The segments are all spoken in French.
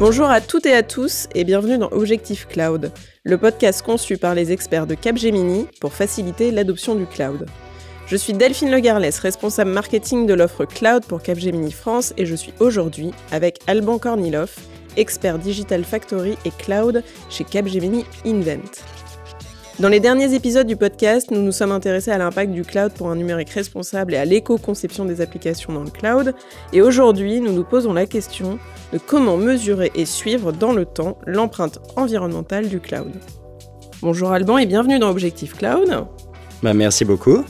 Bonjour à toutes et à tous et bienvenue dans Objectif Cloud, le podcast conçu par les experts de Capgemini pour faciliter l'adoption du cloud. Je suis Delphine Legarlès, responsable marketing de l'offre cloud pour Capgemini France et je suis aujourd'hui avec Alban Kornilov, expert Digital Factory et cloud chez Capgemini Invent. Dans les derniers épisodes du podcast, nous nous sommes intéressés à l'impact du cloud pour un numérique responsable et à l'éco-conception des applications dans le cloud. Et aujourd'hui, nous nous posons la question de comment mesurer et suivre dans le temps l'empreinte environnementale du cloud. Bonjour Alban et bienvenue dans Objectif Cloud. Bah, merci beaucoup.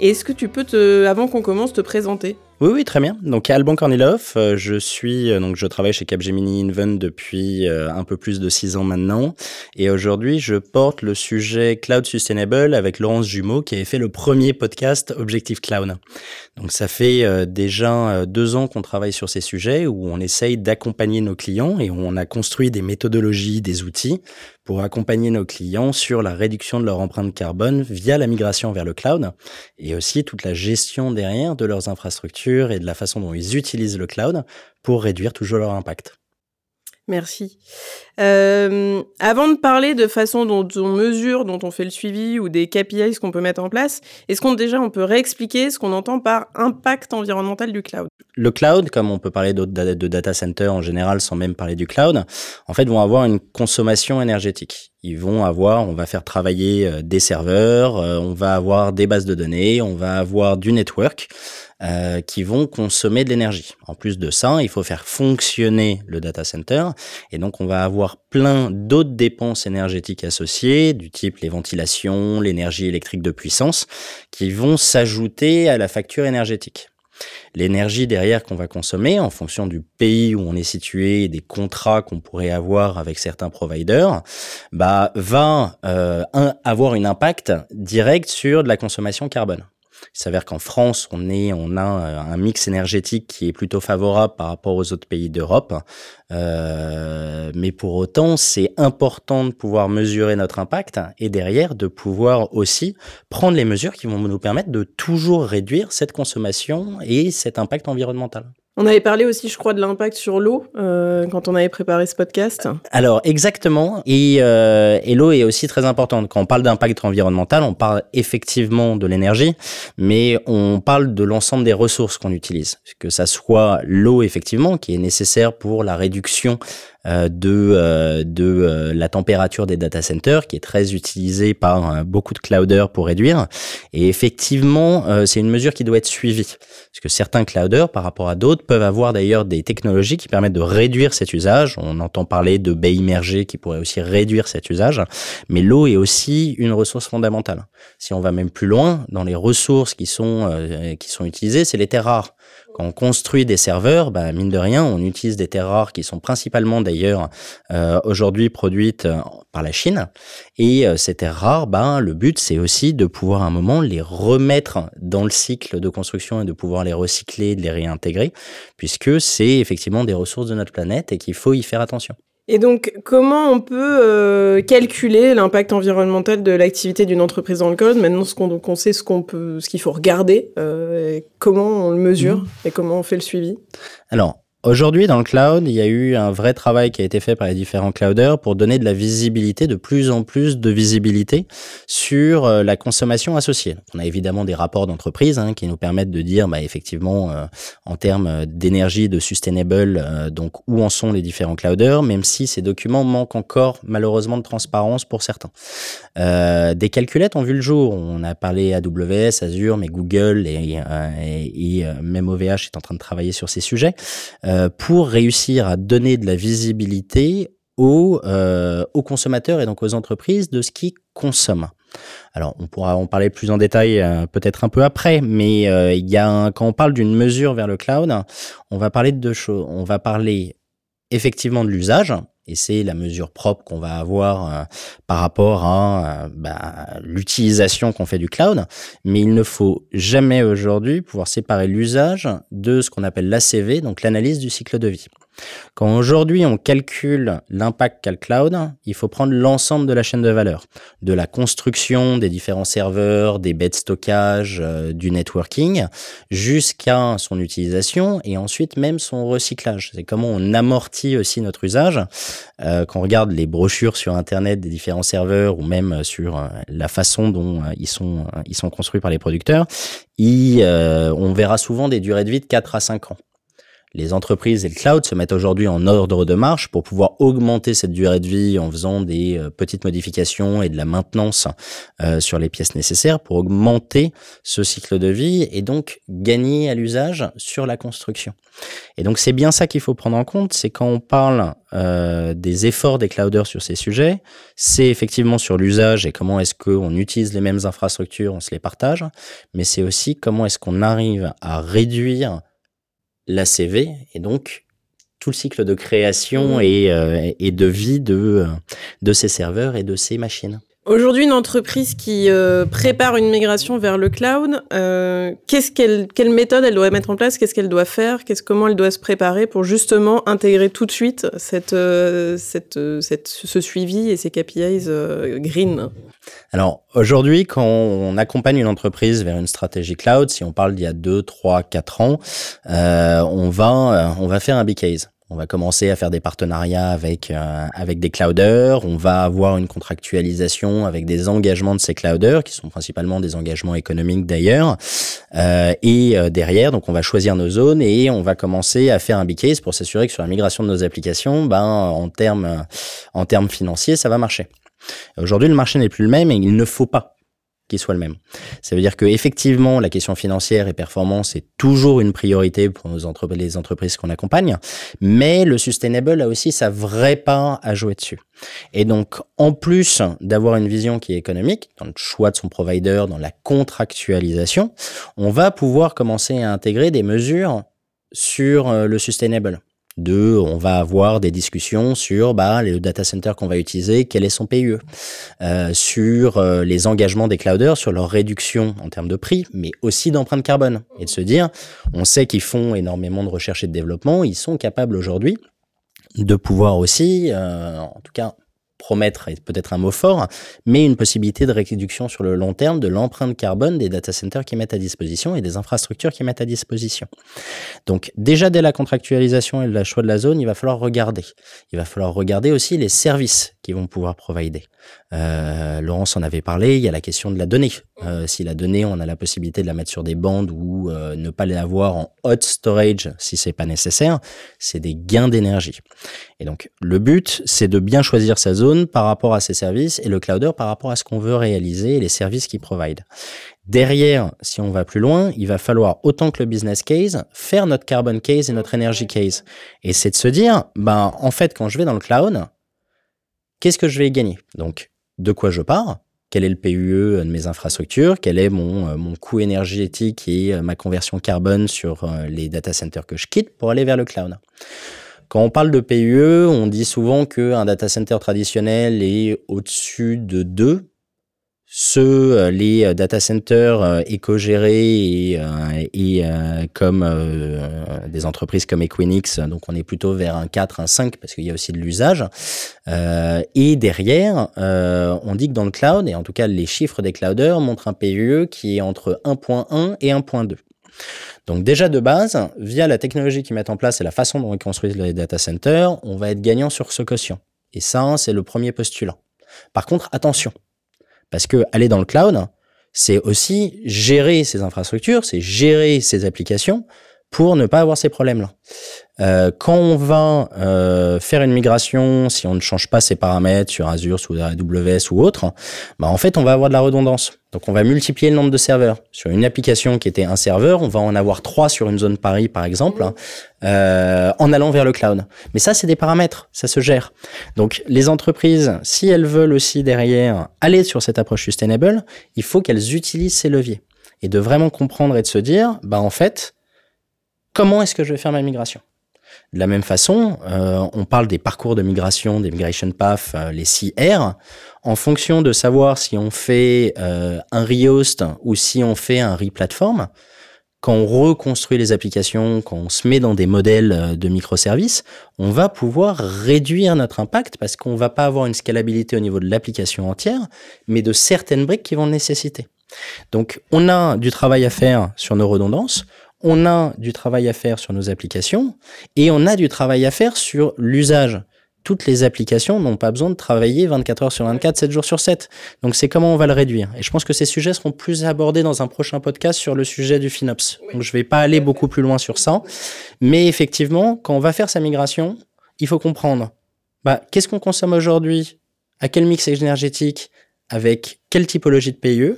Est-ce que tu peux, te, avant qu'on commence, te présenter? Oui, oui, très bien. Donc, Alban Kornilov, euh, je suis, euh, donc, je travaille chez Capgemini Invent depuis euh, un peu plus de six ans maintenant. Et aujourd'hui, je porte le sujet Cloud Sustainable avec Laurence Jumeau, qui avait fait le premier podcast Objectif Cloud. Donc, ça fait déjà deux ans qu'on travaille sur ces sujets où on essaye d'accompagner nos clients et où on a construit des méthodologies, des outils pour accompagner nos clients sur la réduction de leur empreinte carbone via la migration vers le cloud et aussi toute la gestion derrière de leurs infrastructures et de la façon dont ils utilisent le cloud pour réduire toujours leur impact. Merci. Euh, avant de parler de façon dont on mesure, dont on fait le suivi ou des KPIs qu'on peut mettre en place, est-ce qu'on déjà on peut réexpliquer ce qu'on entend par impact environnemental du cloud? Le cloud, comme on peut parler de data center en général sans même parler du cloud, en fait vont avoir une consommation énergétique. Ils vont avoir, on va faire travailler euh, des serveurs, euh, on va avoir des bases de données, on va avoir du network. Euh, qui vont consommer de l'énergie. En plus de ça, il faut faire fonctionner le data center et donc on va avoir plein d'autres dépenses énergétiques associées du type les ventilations, l'énergie électrique de puissance qui vont s'ajouter à la facture énergétique. L'énergie derrière qu'on va consommer en fonction du pays où on est situé et des contrats qu'on pourrait avoir avec certains providers, bah, va euh, avoir un impact direct sur de la consommation carbone. Il s'avère qu'en France, on, est, on a euh, un mix énergétique qui est plutôt favorable par rapport aux autres pays d'Europe. Euh, mais pour autant, c'est important de pouvoir mesurer notre impact et derrière de pouvoir aussi prendre les mesures qui vont nous permettre de toujours réduire cette consommation et cet impact environnemental. On avait parlé aussi, je crois, de l'impact sur l'eau euh, quand on avait préparé ce podcast. Alors exactement, et, euh, et l'eau est aussi très importante. Quand on parle d'impact environnemental, on parle effectivement de l'énergie, mais on parle de l'ensemble des ressources qu'on utilise, que ça soit l'eau effectivement qui est nécessaire pour la réduction euh, de, de la température des data centers, qui est très utilisée par beaucoup de clouders pour réduire. Et effectivement, c'est une mesure qui doit être suivie. Parce que certains clouders, par rapport à d'autres, peuvent avoir d'ailleurs des technologies qui permettent de réduire cet usage. On entend parler de baies immergées qui pourraient aussi réduire cet usage. Mais l'eau est aussi une ressource fondamentale. Si on va même plus loin, dans les ressources qui sont, qui sont utilisées, c'est les terres rares. Quand on construit des serveurs, bah, mine de rien, on utilise des terres rares qui sont principalement d'ailleurs euh, aujourd'hui produites euh, par la Chine. Et euh, ces terres rares, bah, le but c'est aussi de pouvoir à un moment les remettre dans le cycle de construction et de pouvoir les recycler, de les réintégrer, puisque c'est effectivement des ressources de notre planète et qu'il faut y faire attention. Et donc, comment on peut euh, calculer l'impact environnemental de l'activité d'une entreprise dans le code Maintenant, ce qu'on sait ce qu'on peut, ce qu'il faut regarder, euh, comment on le mesure mmh. et comment on fait le suivi? Alors, Aujourd'hui, dans le cloud, il y a eu un vrai travail qui a été fait par les différents clouders pour donner de la visibilité, de plus en plus de visibilité sur euh, la consommation associée. On a évidemment des rapports d'entreprise hein, qui nous permettent de dire, bah, effectivement, euh, en termes d'énergie, de sustainable, euh, donc où en sont les différents clouders, même si ces documents manquent encore malheureusement de transparence pour certains. des calculettes ont vu le jour. On a parlé AWS, Azure, mais Google et, même OVH est en train de travailler sur ces sujets. Euh, pour réussir à donner de la visibilité aux, euh, aux consommateurs et donc aux entreprises de ce qu'ils consomment. Alors, on pourra en parler plus en détail euh, peut-être un peu après, mais quand on parle d'une mesure vers le cloud, on va parler de deux choses. On va parler effectivement de l'usage, et c'est la mesure propre qu'on va avoir par rapport à bah, l'utilisation qu'on fait du cloud. Mais il ne faut jamais aujourd'hui pouvoir séparer l'usage de ce qu'on appelle l'ACV, donc l'analyse du cycle de vie. Quand aujourd'hui on calcule l'impact qu'a le cloud, il faut prendre l'ensemble de la chaîne de valeur, de la construction des différents serveurs, des baies de stockage, euh, du networking, jusqu'à son utilisation et ensuite même son recyclage. C'est comment on amortit aussi notre usage. Euh, quand on regarde les brochures sur Internet des différents serveurs ou même sur euh, la façon dont ils sont ils sont construits par les producteurs, on verra souvent des durées de vie de 4 à 5 ans les entreprises et le cloud se mettent aujourd'hui en ordre de marche pour pouvoir augmenter cette durée de vie en faisant des euh, petites modifications et de la maintenance euh, sur les pièces nécessaires pour augmenter ce cycle de vie et donc gagner à l'usage sur la construction. Et donc c'est bien ça qu'il faut prendre en compte, c'est quand on parle euh, des efforts des clouders sur ces sujets, c'est effectivement sur l'usage et comment est-ce qu'on utilise les mêmes infrastructures, on se les partage, mais c'est aussi comment est-ce qu'on arrive à réduire l'ACV et donc tout le cycle de création mmh. et, euh, et, de vie de, euh, de ces serveurs et de ces machines. Aujourd'hui, une entreprise qui euh, prépare une migration vers le cloud, euh, qu'est-ce qu'elle, quelle méthode elle doit mettre en place Qu'est-ce qu'elle doit faire Qu'est-ce comment elle doit se préparer pour justement intégrer tout de suite cette, euh, cette, cette ce suivi et ces KPIs green? Alors aujourd'hui, quand on accompagne une entreprise vers une stratégie cloud, si on parle d'il y a 2, 3, 4 ans, on va on va faire un big case. On va commencer à faire des partenariats avec euh, avec des clouders. On va avoir une contractualisation avec des engagements de ces clouders, qui sont principalement des engagements économiques d'ailleurs. Euh, et euh, derrière, donc on va choisir nos zones et on va commencer à faire un big case pour s'assurer que sur la migration de nos applications, ben en termes en termes financiers, ça va marcher. Aujourd'hui, le marché n'est plus le même et il ne faut pas soit le même. Ça veut dire que effectivement, la question financière et performance est toujours une priorité pour nos les entreprises qu'on accompagne, mais le sustainable a aussi sa vraie part à jouer dessus. Et donc, en plus d'avoir une vision qui est économique, dans le choix de son provider, dans la contractualisation, on va pouvoir commencer à intégrer des mesures sur euh, le sustainable. Deux, on va avoir des discussions sur bah, le data center qu'on va utiliser, quel est son PUE, euh, sur euh, les engagements des clouders, sur leur réduction en termes de prix, mais aussi d'empreinte carbone. Et de se dire, on sait qu'ils font énormément de recherche et de développement, ils sont capables aujourd'hui de pouvoir aussi, euh, en tout cas promettre est peut-être un mot fort, mais une possibilité de réduction sur le long terme de l'empreinte carbone des data centers qui mettent à disposition et des infrastructures qui mettent à disposition. Donc déjà dès la contractualisation et le choix de la zone, il va falloir regarder. Il va falloir regarder aussi les services qui vont pouvoir provider. Euh, Laurence en avait parlé, il y a la question de la donnée. Euh, si la donnée, on a la possibilité de la mettre sur des bandes ou euh, ne pas l'avoir en hot storage si c'est pas nécessaire, c'est des gains d'énergie. Et donc le but, c'est de bien choisir sa zone par rapport à ses services et le clouder par rapport à ce qu'on veut réaliser et les services qu'il provide. Derrière, si on va plus loin, il va falloir autant que le business case faire notre carbon case et notre energy case. Et c'est de se dire, ben en fait, quand je vais dans le cloud, qu'est-ce que je vais gagner? Donc, de quoi je pars quel est le PUE de mes infrastructures, quel est mon, euh, mon coût énergétique et euh, ma conversion carbone sur euh, les data centers que je quitte pour aller vers le cloud? Quand on parle de PUE, on dit souvent qu'un data center traditionnel est au-dessus de 2 ceux, euh, les euh, data centers euh, éco-gérés et, et comme des entreprises comme Equinix, donc on est plutôt vers un 4, un 5 parce qu'il y a aussi de l'usage. et derrière, on dit que dans le cloud, et en tout cas les chiffres des clouders montrent un PUE qui est entre 1.1 et 1.2. Donc déjà de base, via la technologie qu'ils mettent en place et la façon dont ils construisent les data centers, on va être gagnant sur ce quotient. Et ça, c'est le premier postulat. Par contre, attention, parce que aller dans le cloud, c'est aussi gérer ces infrastructures, c'est gérer ces applications pour ne pas avoir ces problèmes-là. Euh, quand on va euh, faire une migration, si on ne change pas ses paramètres sur Azure, sous AWS ou autre, bah en fait, on va avoir de la redondance. Donc, on va multiplier le nombre de serveurs. Sur une application qui était un serveur, on va en avoir trois sur une zone Paris, par exemple, euh, en allant vers le cloud. Mais ça, c'est des paramètres, ça se gère. Donc, les entreprises, si elles veulent aussi derrière aller sur cette approche sustainable, il faut qu'elles utilisent ces leviers et de vraiment comprendre et de se dire, bah en fait, comment est-ce que je vais faire ma migration? De la même façon, euh, on parle des parcours de migration, des migration paths, euh, les CR. En fonction de savoir si on fait euh, un rehost ou si on fait un replatform, quand on reconstruit les applications, quand on se met dans des modèles de microservices, on va pouvoir réduire notre impact parce qu'on va pas avoir une scalabilité au niveau de l'application entière, mais de certaines briques qui vont nécessiter. Donc, on a du travail à faire sur nos redondances, on a du travail à faire sur nos applications et on a du travail à faire sur l'usage toutes les applications n'ont pas besoin de travailler 24 heures sur 24, 7 jours sur 7. Donc c'est comment on va le réduire. Et je pense que ces sujets seront plus abordés dans un prochain podcast sur le sujet du FinOps. Donc je vais pas aller beaucoup plus loin sur ça. Mais effectivement, quand on va faire sa migration, il faut comprendre bah, qu'est-ce qu'on consomme aujourd'hui, à quel mix énergétique, avec quelle typologie de PIE,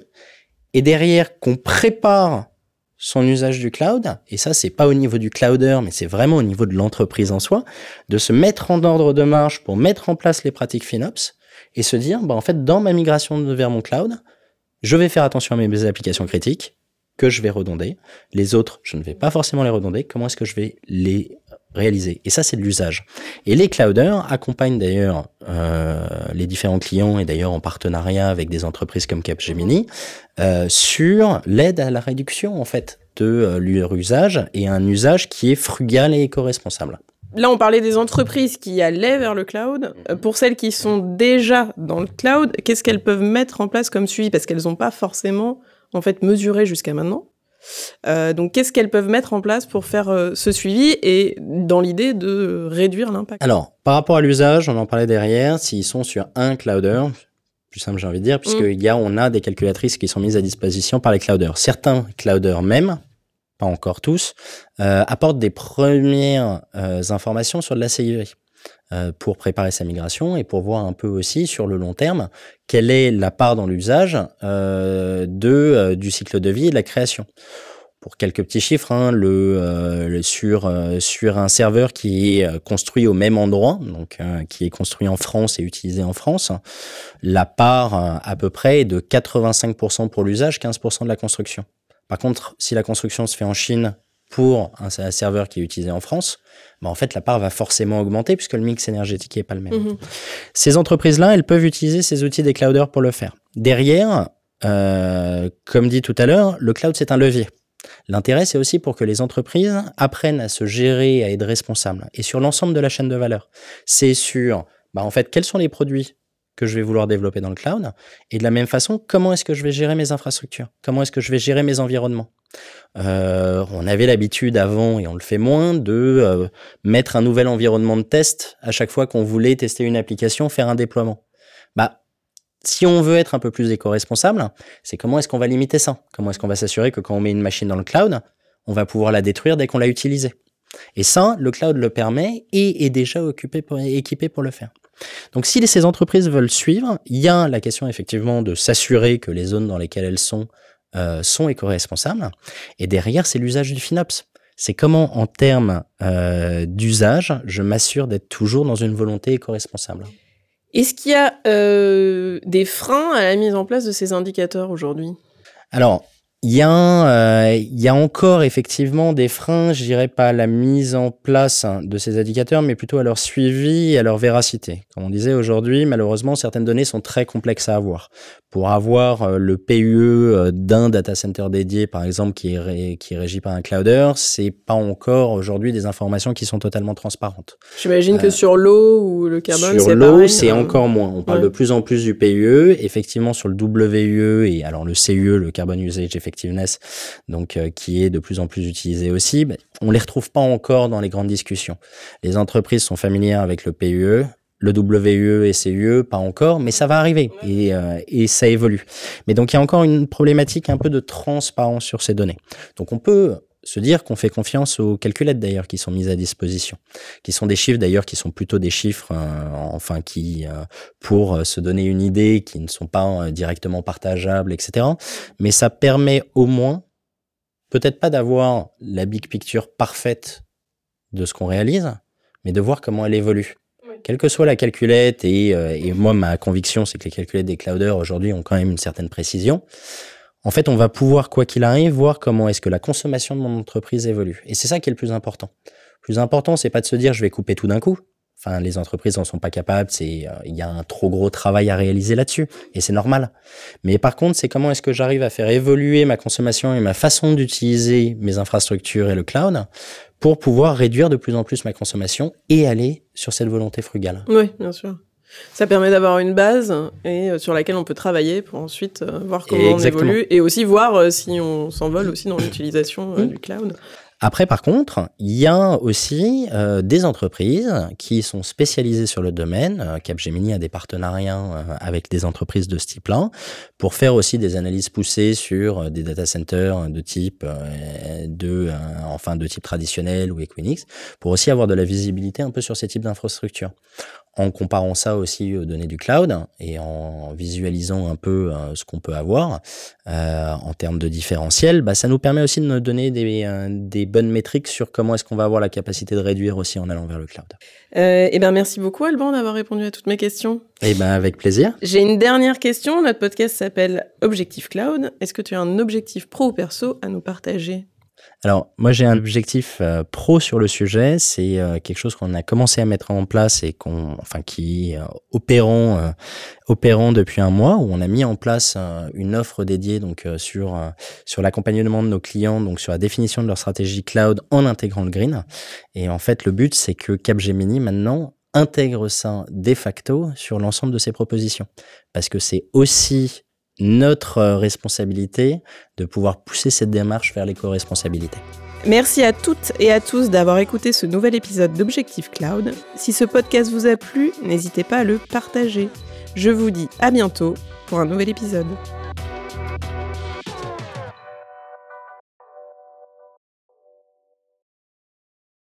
et derrière qu'on prépare son usage du cloud, et ça c'est pas au niveau du clouder, mais c'est vraiment au niveau de l'entreprise en soi, de se mettre en ordre de marche pour mettre en place les pratiques FinOps et se dire, bah en fait, dans ma migration vers mon cloud, je vais faire attention à mes applications critiques que je vais redonder. Les autres, je ne vais pas forcément les redonder. Comment est-ce que je vais les Et ça, c'est de l'usage. Et les clouders accompagnent d'ailleurs euh, les différents clients et d'ailleurs en partenariat avec des entreprises comme Capgemini euh, sur l'aide à la réduction en fait de euh, leur usage et un usage qui est frugal et éco-responsable. Là, on parlait des entreprises qui allaient vers le cloud. Pour celles qui sont déjà dans le cloud, qu'est-ce qu'elles peuvent mettre en place comme suivi? Parce qu'elles n'ont pas forcément en fait mesuré jusqu'à maintenant. Euh, donc, qu'est-ce qu'elles peuvent mettre en place pour faire euh, ce suivi et dans l'idée de réduire l'impact? Alors, par rapport à l'usage, on en parlait derrière, s'ils sont sur un clouder, plus simple j'ai envie de dire, puisqu'il mm. y a, on a des calculatrices qui sont mises à disposition par les clouders. Certains clouders même, pas encore tous, euh, apportent des premières informations sur de la sécurité. Euh, pour préparer sa migration et pour voir un peu aussi sur le long terme quelle est la part dans l'usage euh, de euh, du cycle de vie et de la création. Pour quelques petits chiffres, hein, sur un serveur qui est construit au même endroit, donc qui est construit en France et utilisé en France, la part à peu près est de 85% pour l'usage, 15% de la construction. Par contre, si la construction se fait en Chine pour un, serveur qui est utilisé en France, bah en fait, la part va forcément augmenter puisque le mix énergétique n'est pas le même. Mhm. Ces entreprises-là, elles peuvent utiliser ces outils des clouders pour le faire. Derrière, euh, comme dit tout à l'heure, le cloud, c'est un levier. L'intérêt, c'est aussi pour que les entreprises apprennent à se gérer, à être responsables. Et sur l'ensemble de la chaîne de valeur. C'est sur, bah, en fait, quels sont les produits que je vais vouloir développer dans le cloud. Et de la même façon, comment est-ce que je vais gérer mes infrastructures? Comment est-ce que je vais gérer mes environnements? Euh, On avait l'habitude avant, et on le fait moins, de euh, mettre un nouvel environnement de test à chaque fois qu'on voulait tester une application, faire un déploiement. Bah, si on veut être un peu plus éco-responsable, c'est comment est-ce qu'on va limiter ça? Comment est-ce qu'on va s'assurer que quand on met une machine dans le cloud, on va pouvoir la détruire dès qu'on l'a utilisée? Et ça, le cloud le permet et est déjà équipé pour le faire. Donc si ces entreprises veulent suivre, il y a la question effectivement de s'assurer que les zones dans lesquelles elles sont euh, sont éco-responsables. Et derrière, c'est l'usage du FinOps. C'est comment, en termes euh, d'usage, je m'assure d'être toujours dans une volonté éco-responsable. Est-ce qu'il y a euh, des freins à la mise en place de ces indicateurs aujourd'hui? Alors, il y, a, euh, il y a encore effectivement des freins, je dirais pas à la mise en place de ces indicateurs, mais plutôt à leur suivi et à leur véracité. Comme on disait aujourd'hui, malheureusement, certaines données sont très complexes à avoir. Pour avoir euh, le PUE euh, d'un data center dédié, par exemple, qui est, qui est régi par un clouder, c'est pas encore aujourd'hui des informations qui sont totalement transparentes. J'imagine que sur l'eau ou le carbone, sur l'eau, c'est encore moins. On parle de plus en plus du PUE. Effectivement, sur le WUE et alors le CUE, le Carbon Usage Effectivement, donc euh, qui est de plus en plus utilisé aussi, ben, on les retrouve pas encore dans les grandes discussions. Les entreprises sont familières avec le PUE, le WUE et CUE, pas encore, mais ça va arriver et, euh, et, ça évolue. Mais donc il y a encore une problématique un peu de transparence sur ces données. Donc on peut se dire qu'on fait confiance aux calculettes d'ailleurs qui sont mises à disposition, qui sont des chiffres d'ailleurs qui sont plutôt des chiffres, euh, enfin qui euh, pour euh, se donner une idée, qui ne sont pas directement partageables, etc. Mais ça permet au moins, peut-être pas d'avoir la big picture parfaite de ce qu'on réalise, mais de voir comment elle évolue. Quelle que soit la calculette, et, et moi ma conviction c'est que les calculettes des clouders aujourd'hui ont quand même une certaine précision en fait, on va pouvoir, quoi qu'il arrive, voir comment est-ce que la consommation de mon entreprise évolue. Et c'est ça qui est le plus important. Le plus important, c'est pas de se dire je vais couper tout d'un coup. Enfin, les entreprises n'en sont pas capables. C'est, euh, il y a un trop gros travail à réaliser là-dessus, et c'est normal. Mais par contre, c'est comment est-ce que j'arrive à faire évoluer ma consommation et ma façon d'utiliser mes infrastructures et le cloud pour pouvoir réduire de plus en plus ma consommation et aller sur cette volonté frugale. Oui, bien sûr. Ça permet d'avoir une base et euh, sur laquelle on peut travailler pour ensuite euh, voir comment on évolue et aussi voir si on s'envole aussi dans l'utilisation du cloud. Après, par contre, il y a aussi euh, des entreprises qui sont spécialisées sur le domaine. Euh, Capgemini a des partenariats euh, avec des entreprises de ce type-là pour faire aussi des analyses poussées sur des data centers de type de, enfin, de type traditionnel ou Equinix, pour aussi avoir de la visibilité un peu sur ces types d'infrastructures en comparant ça aussi aux données du cloud et en visualisant un peu euh, ce qu'on peut avoir euh, en termes de différentiel, bah, ça nous permet aussi de nous donner des, euh, des bonnes métriques sur comment est-ce qu'on va avoir la capacité de réduire aussi en allant vers le cloud. Euh, eh ben merci beaucoup Alban d'avoir répondu à toutes mes questions. Eh ben avec plaisir. J'ai une dernière question. Notre podcast s'appelle Objectif Cloud. Est-ce que tu as un objectif pro ou perso à nous partager? Alors, moi, j'ai un objectif euh, pro sur le sujet. C'est euh, quelque chose qu'on a commencé à mettre en place et qu'on, enfin, qui euh, opérant, opérant depuis un mois, où on a mis en place une offre dédiée donc sur sur l'accompagnement de nos clients, donc sur la définition de leur stratégie cloud en intégrant le green. Et en fait, le but, c'est que Capgemini maintenant intègre ça de facto sur l'ensemble de ses propositions, parce que c'est aussi notre euh, responsabilité de pouvoir pousser cette démarche vers l'éco-responsabilité. Merci à toutes et à tous d'avoir écouté ce nouvel épisode d'Objectif Cloud. Si ce podcast vous a plu, n'hésitez pas à le partager. Je vous dis à bientôt pour un nouvel épisode.